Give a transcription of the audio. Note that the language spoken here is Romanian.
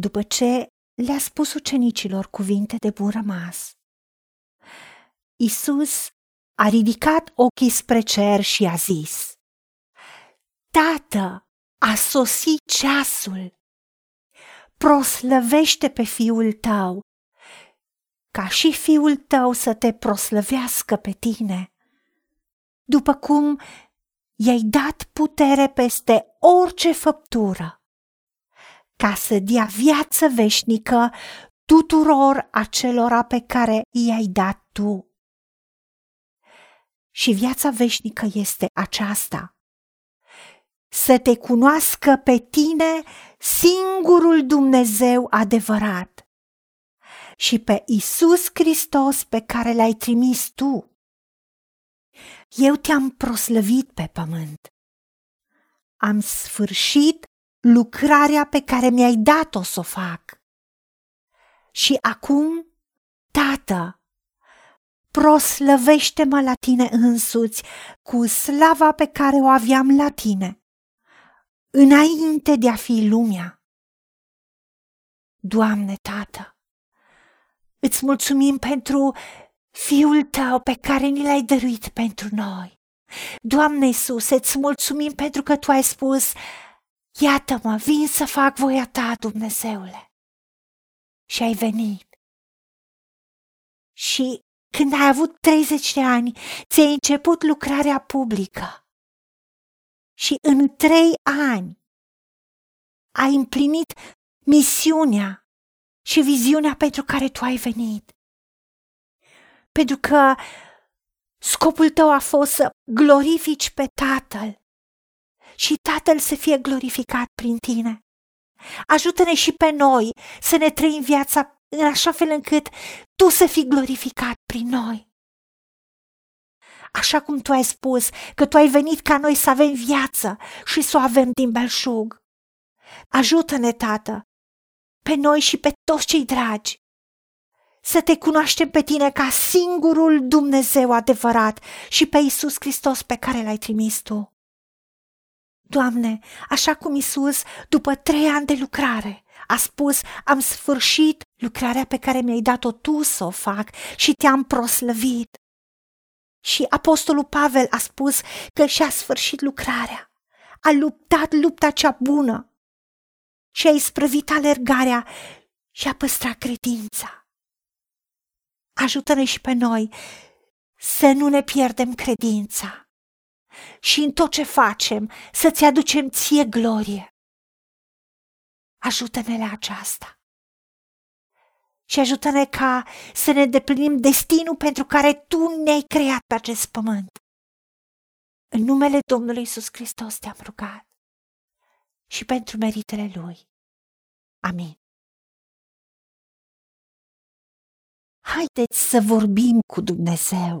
După ce le-a spus ucenicilor cuvinte de bun rămas, Isus a ridicat ochii spre cer și a zis, Tată, a sosit ceasul, proslăvește pe fiul tău, ca și fiul tău să te proslăvească pe tine, după cum i-ai dat putere peste orice făptură, ca să dea viață veșnică tuturor acelora pe care i-ai dat tu. Și viața veșnică este aceasta, să te cunoască pe tine singurul Dumnezeu adevărat și pe Isus Hristos pe care l-ai trimis tu. Eu te-am proslăvit pe pământ. Am sfârșit lucrarea pe care mi-ai dat-o să o fac. Și acum, Tată, proslăvește-mă la tine însuți cu slava pe care o aveam la tine, înainte de a fi lumea. Doamne, Tată, îți mulțumim pentru Fiul tău pe care ni l-ai dăruit pentru noi. Doamne Iisus, îți mulțumim pentru că tu ai spus, iată-mă, vin să fac voia ta, Dumnezeule. Și ai venit. Și când ai avut 30 de ani, ți-ai început lucrarea publică. Și în trei ani ai împlinit misiunea și viziunea pentru care tu ai venit pentru că scopul tău a fost să glorifici pe Tatăl și Tatăl să fie glorificat prin tine. Ajută-ne și pe noi să ne trăim viața în așa fel încât tu să fii glorificat prin noi. Așa cum tu ai spus că tu ai venit ca noi să avem viață și să o avem din belșug. Ajută-ne, Tată, pe noi și pe toți cei dragi să te cunoaștem pe tine ca singurul Dumnezeu adevărat și pe Isus Hristos pe care l-ai trimis tu. Doamne, așa cum Isus, după trei ani de lucrare, a spus, am sfârșit lucrarea pe care mi-ai dat-o tu să o fac și te-am proslăvit. Și Apostolul Pavel a spus că și-a sfârșit lucrarea, a luptat lupta cea bună și a isprăvit alergarea și a păstrat credința. Ajută-ne și pe noi să nu ne pierdem credința și în tot ce facem să-ți aducem ție glorie. Ajută-ne la aceasta și ajută-ne ca să ne deplinim destinul pentru care Tu ne-ai creat pe acest pământ. În numele Domnului Isus Hristos te-am rugat și pentru meritele Lui. Amin. Haideți să vorbim cu Dumnezeu,